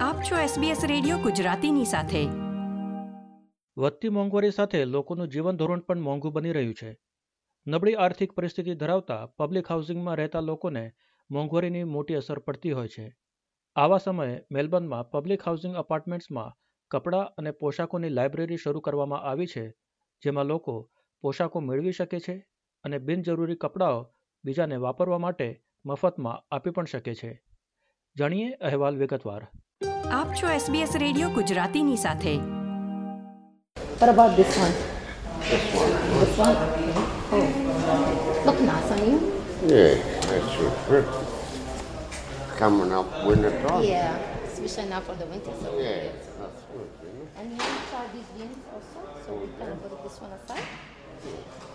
આપ છો SBS radio ગુજરાતીની સાથે. વધતી મોંઘવારી સાથે લોકોનું જીવન ધોરણ પણ મોંઘું બની રહ્યું છે. નબળી આર્થિક પરિસ્થિતિ ધરાવતા પબ્લિક હાઉસિંગમાં રહેતા લોકોને મોંઘવારીની મોટી અસર પડતી હોય છે. આવા સમયે મેલબર્નમાં પબ્લિક હાઉસિંગ અપાર્ટમેન્ટ્સમાં કપડાં અને પોશાકોની લાઇબ્રેરી શરૂ કરવામાં આવી છે, જેમાં લોકો પોશાકો મેળવી શકે છે અને બિનજરૂરી કપડાઓ બીજાને વાપરવા માટે મફતમાં આપી પણ શકે છે. જાણીએ અહેવાલ વિગતવાર. આપ છો SBS રેડિયો ગુજરાતીની સાથે What about this one? This one. This one? Oh. Look nice on you. Yeah, that's your trip. Coming up winter time. Yeah, especially now for the winter. So Yeah, that's good, you know. And here we try these jeans also, so we can put this one aside. Might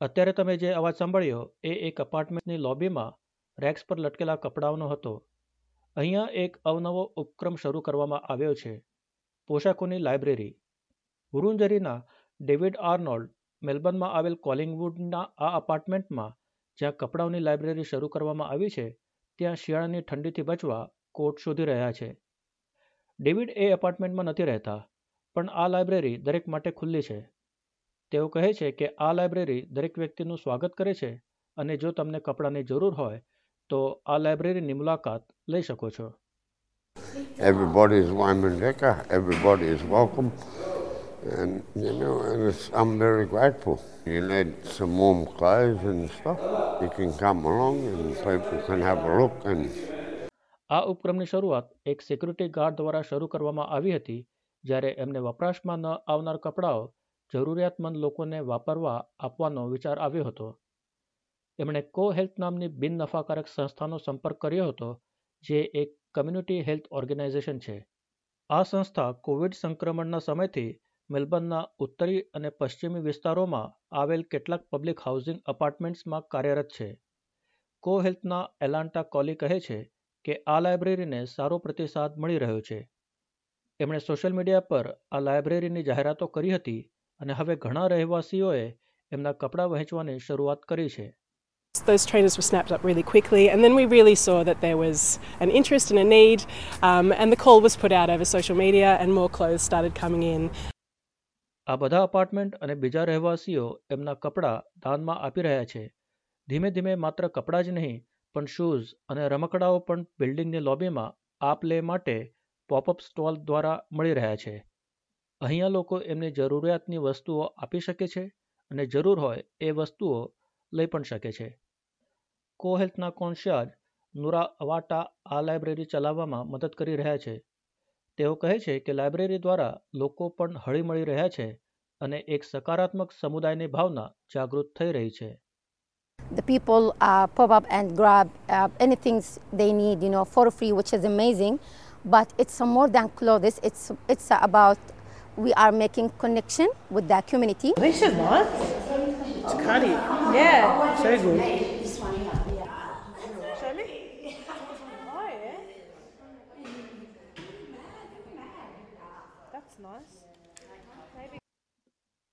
અત્યારે તમે જે અવાજ સાંભળ્યો, એ એક અપાર્ટમેન્ટની લોબીમાં racks પર લટકેલા કપડાઓનો હતો. અહીંયા એક અવનવો ઉપક્રમ શરૂ કરવામાં આવ્યો છે. પોશાકોની લાઇબ્રેરી વુરુંજરીના ડેવિડ આર્નોલ્ડ મેલબર્નમાં આવેલ કોલિંગવુડના આ અપાર્ટમેન્ટમાં જ્યાં કપડાઓની લાઇબ્રેરી શરૂ કરવામાં આવી છે, ત્યાં શિયાળાની ઠંડીથી બચવા કોટ શોધી રહ્યા છે. ડેવિડ એ એપાર્ટમેન્ટમાં નથી રહેતા. પણ આ લાઇબ્રેરી દરેક માટે ખુલ્લી છે તેઓ કહે છે કે આ લાઇબ્રેરી દરેક વ્યક્તિનું સ્વાગત કરે છે અને જો તમને કપડાની જરૂર હોય તો આ લાઇબ્રેરીની મુલાકાત લઈ શકો છો Everybody is Wymondeka. Everybody is welcome. And, you know, and it's, I'm very grateful. You need some warm clothes and stuff. You can come along and people can have a look and આ ઉપક્રમની શરૂઆત એક security guard દ્વારા શરૂ કરવામાં આવી હતી જ્યારે એમને વપરાશમાં ન આવનાર કપડાઓ જરૂરિયાતમંદ લોકોને વાપરવા આપવાનો વિચાર આવ્યો હતો. એમણે કો હેલ્થ નામની બિન નફાકારક સંસ્થાનો સંપર્ક કર્યો હતો, જે એક કમ્યુનિટી હેલ્થ ઓર્ગેનાઇઝેશન છે. આ સંસ્થા કોવિડ સંક્રમણના સમયથી મેલબર્નના ઉત્તરી અને પશ્ચિમી વિસ્તારોમાં આવેલ કેટલાક પબ્લિક હાઉસિંગ અપાર્ટમેન્ટ્સમાં કાર્યરત છે. કો હેલ્થના એલાન્ટા કોલી કહે છે કે આ લાઇબ્રેરીને સારો પ્રતિસાદ મળી રહ્યો છે. એમણે સોશિયલ મીડિયા પર આ લાઇબ્રેરીની જાહેરાતો કરી હતી અને હવે ઘણા રહેવાસીઓએ એમના કપડાં વહેંચવાની શરૂઆત કરી છે Those trainers were snapped up really quickly, and then we really saw that there was an interest and a need, um, and the call was put out over social media, and more clothes started coming in. આ બધા apartment અને બીજા રહેવાસીઓ એમના કપડાં દાનમાં આપી રહ્યા છે ધીમે ધીમે માત્ર કપડાં જ નહીં પણ શૂઝ અને રમકડાઓ પણ બિલ્ડિંગની લોબીમાં આપ લે માટે પોપઅપ સ્ટોલ દ્વારા મળી રહ્યા છે. અહીંયા લોકો એમની જરૂરિયાતની વસ્તુઓ આપી શકે છે અને જરૂર હોય એ વસ્તુઓ લઈ પણ શકે છે. કો હેલ્થના કોન્શિયાજ નુરા અવાટા આ લાઇબ્રેરી ચલાવવામાં મદદ કરી રહ્યા છે. તેઓ કહે છે કે લાઇબ્રેરી દ્વારા લોકો પણ હળીમળી રહ્યા છે અને એક સકારાત્મક સમુદાયની ભાવના જાગૃત થઈ રહી છે. The people uh, pop up and grab uh, anything they need, you know, for free, which is amazing. But it's uh, more than clothes. It's it's uh, about we are making connection with the community. This is nice. It's cutty. Yeah. So good. Show me. Oh, yeah. That's nice.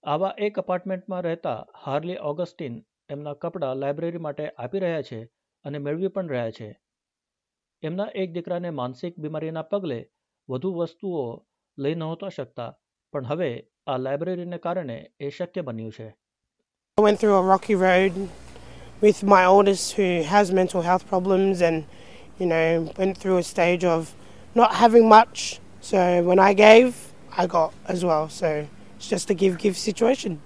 આવા એક અપાર્ટમેન્ટમાં રહેતા Harley Augustine એમના કપડાં library માટે આપી રહ્યા છે અને મેળવી પણ રહ્યા છે એમના એક દીકરાને માનસિક બીમારીના પગલે વધુ વસ્તુઓ લઈ નહોતા શકતા પણ હવે આ લાઇબ્રેરીને કારણે એ શક્ય બન્યું છે I went through a rocky road with my oldest who has mental health problems and, you know, went through a stage of not having much. So when I gave, I got as well. So it's just a give give situation.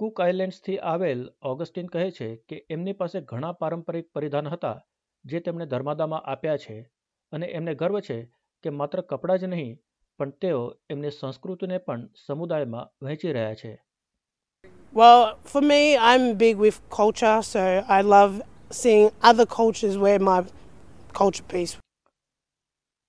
Cook આઇલેન્ડ્સથી આવેલ Augustine કહે છે કે એમની પાસે ઘણા પારંપરિક પરિધાન હતા જે તેમણે ધર્માદામાં આપ્યા છે અને એમને ગર્વ છે કે માત્ર કપડાં જ નહીં પણ તેઓ એમની સંસ્કૃતિને પણ સમુદાયમાં વહેંચી રહ્યા છે. Well, for me, I'm big with culture, so I love seeing other cultures wear my culture piece.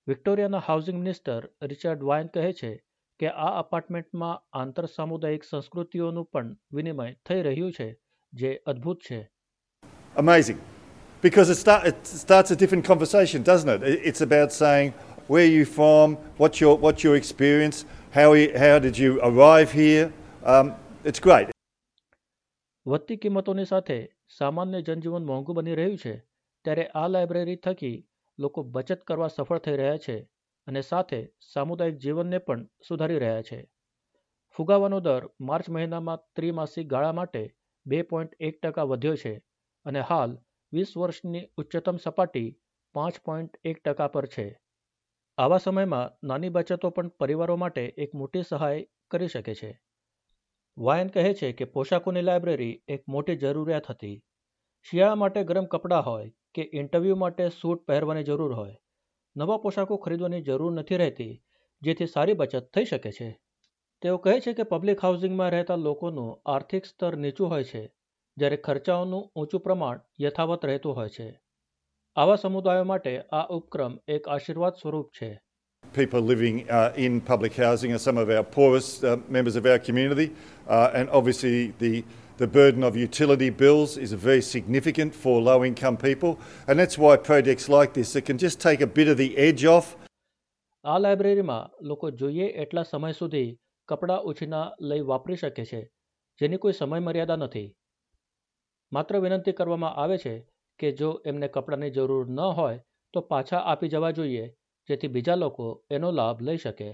વિક્ટોરિયાના હાઉસિંગ મિનિસ્ટર રિચર્ડ વાયન કહે છે કે આ અપાર્ટમેન્ટમાં આંતર સામુદાયિક સંસ્કૃતિઓનું પણ વિનિમય થઈ રહ્યું છે જે અદ્ભુત છે. Amazing. because it, start, it starts a different conversation, doesn't it? It- It's about saying, where are you from, what's your, what's your experience, how, you- how did you arrive here. Um, it's great. વધતી કિંમતોની સાથે સામાન્ય જનજીવન મોંઘું બની રહ્યું છે ત્યારે આ લાઇબ્રેરી થકી લોકો બચત કરવા સફળ થઈ રહ્યા છે અને સાથે સામુદાયિક જીવનને પણ સુધારી રહ્યા છે ફુગાવાનો દર માર્ચ મહિનામાં ત્રિમાસિક ગાળા માટે બે પોઈન્ટ એક ટકા વધ્યો છે અને હાલ વીસ વર્ષની ઉચ્ચતમ સપાટી પાંચ પોઈન્ટ એક ટકા પર છે. આવા સમયમાં નાની બચતો પણ પરિવારો માટે એક મોટી સહાય કરી શકે છે. વાયન કહે છે કે પોશાકોની લાઇબ્રેરી એક મોટી જરૂરિયાત હતી. શિયાળા માટે ગરમ કપડાં હોય કે ઇન્ટરવ્યૂ માટે સૂટ પહેરવાની જરૂર હોય, નવા પોશાકો ખરીદવાની જરૂર નથી રહેતી, જેથી સારી બચત થઈ શકે છે. તેઓ કહે છે કે પબ્લિક હાઉસિંગમાં રહેતા લોકોનું આર્થિક સ્તર નીચું હોય છે. જ્યારે ખર્ચાઓનું ઊંચું પ્રમાણ યથાવત રહેતું હોય છે આવા સમુદાયો માટે આ ઉપક્રમ એક આશીર્વાદ સ્વરૂપ છે People living uh, in public housing are some of our poorest uh, members of our community, uh, and obviously the, the burden of utility bills is very significant for low income people, and that's why projects like this that can just take a bit of the edge off આ લાઇબ્રેરીમાં લોકો જોઈએ એટલા સમય સુધી કપડાં ઉછીના લઈ વાપરી શકે છે જેની કોઈ સમય મર્યાદા નથી માત્ર વિનંતી કરવામાં આવે છે કે જો એમને કપડાંની જરૂર ન હોય તો પાછા આપી જવા જોઈએ જેથી બીજા લોકો એનો લાભ લઈ શકે.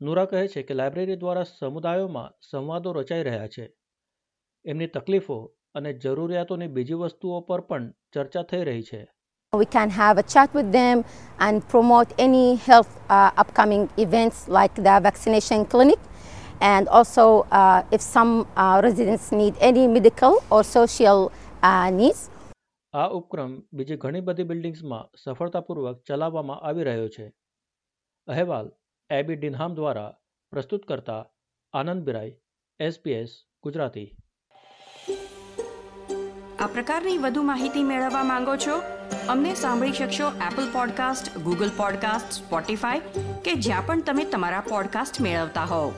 નુરા કહે છે કે લાઇબ્રેરી દ્વારા સમુદાયોમાં સંવાદો રચાઈ રહ્યા છે. એમની તકલીફો અને જરૂરિયાતોની બીજી વસ્તુઓ પર પણ ચર્ચા થઈ રહી છે. We can have a chat with them and promote any health uh, upcoming events like the vaccination clinic. And also, uh, if some uh, residents need any medical or social uh, needs, આ ઉપક્રમ બીજી ઘણી બધી બિલ્ડિંગ્સમાં સફળતાપૂર્વક ચલાવવામાં આવી રહ્યો છે. અહેવાલ એબી ડિનહામ દ્વારા પ્રસ્તુત કરતા આનંદ બિરાઈ એસપીએસ ગુજરાતી. આ પ્રકારની વધુ માહિતી મેળવવા માંગો છો? અમને સાંભળી શકશો Apple podcast Google podcast Spotify કે જ્યાં પણ તમે તમારા પોડકાસ્ટ મેળવતા હોવ.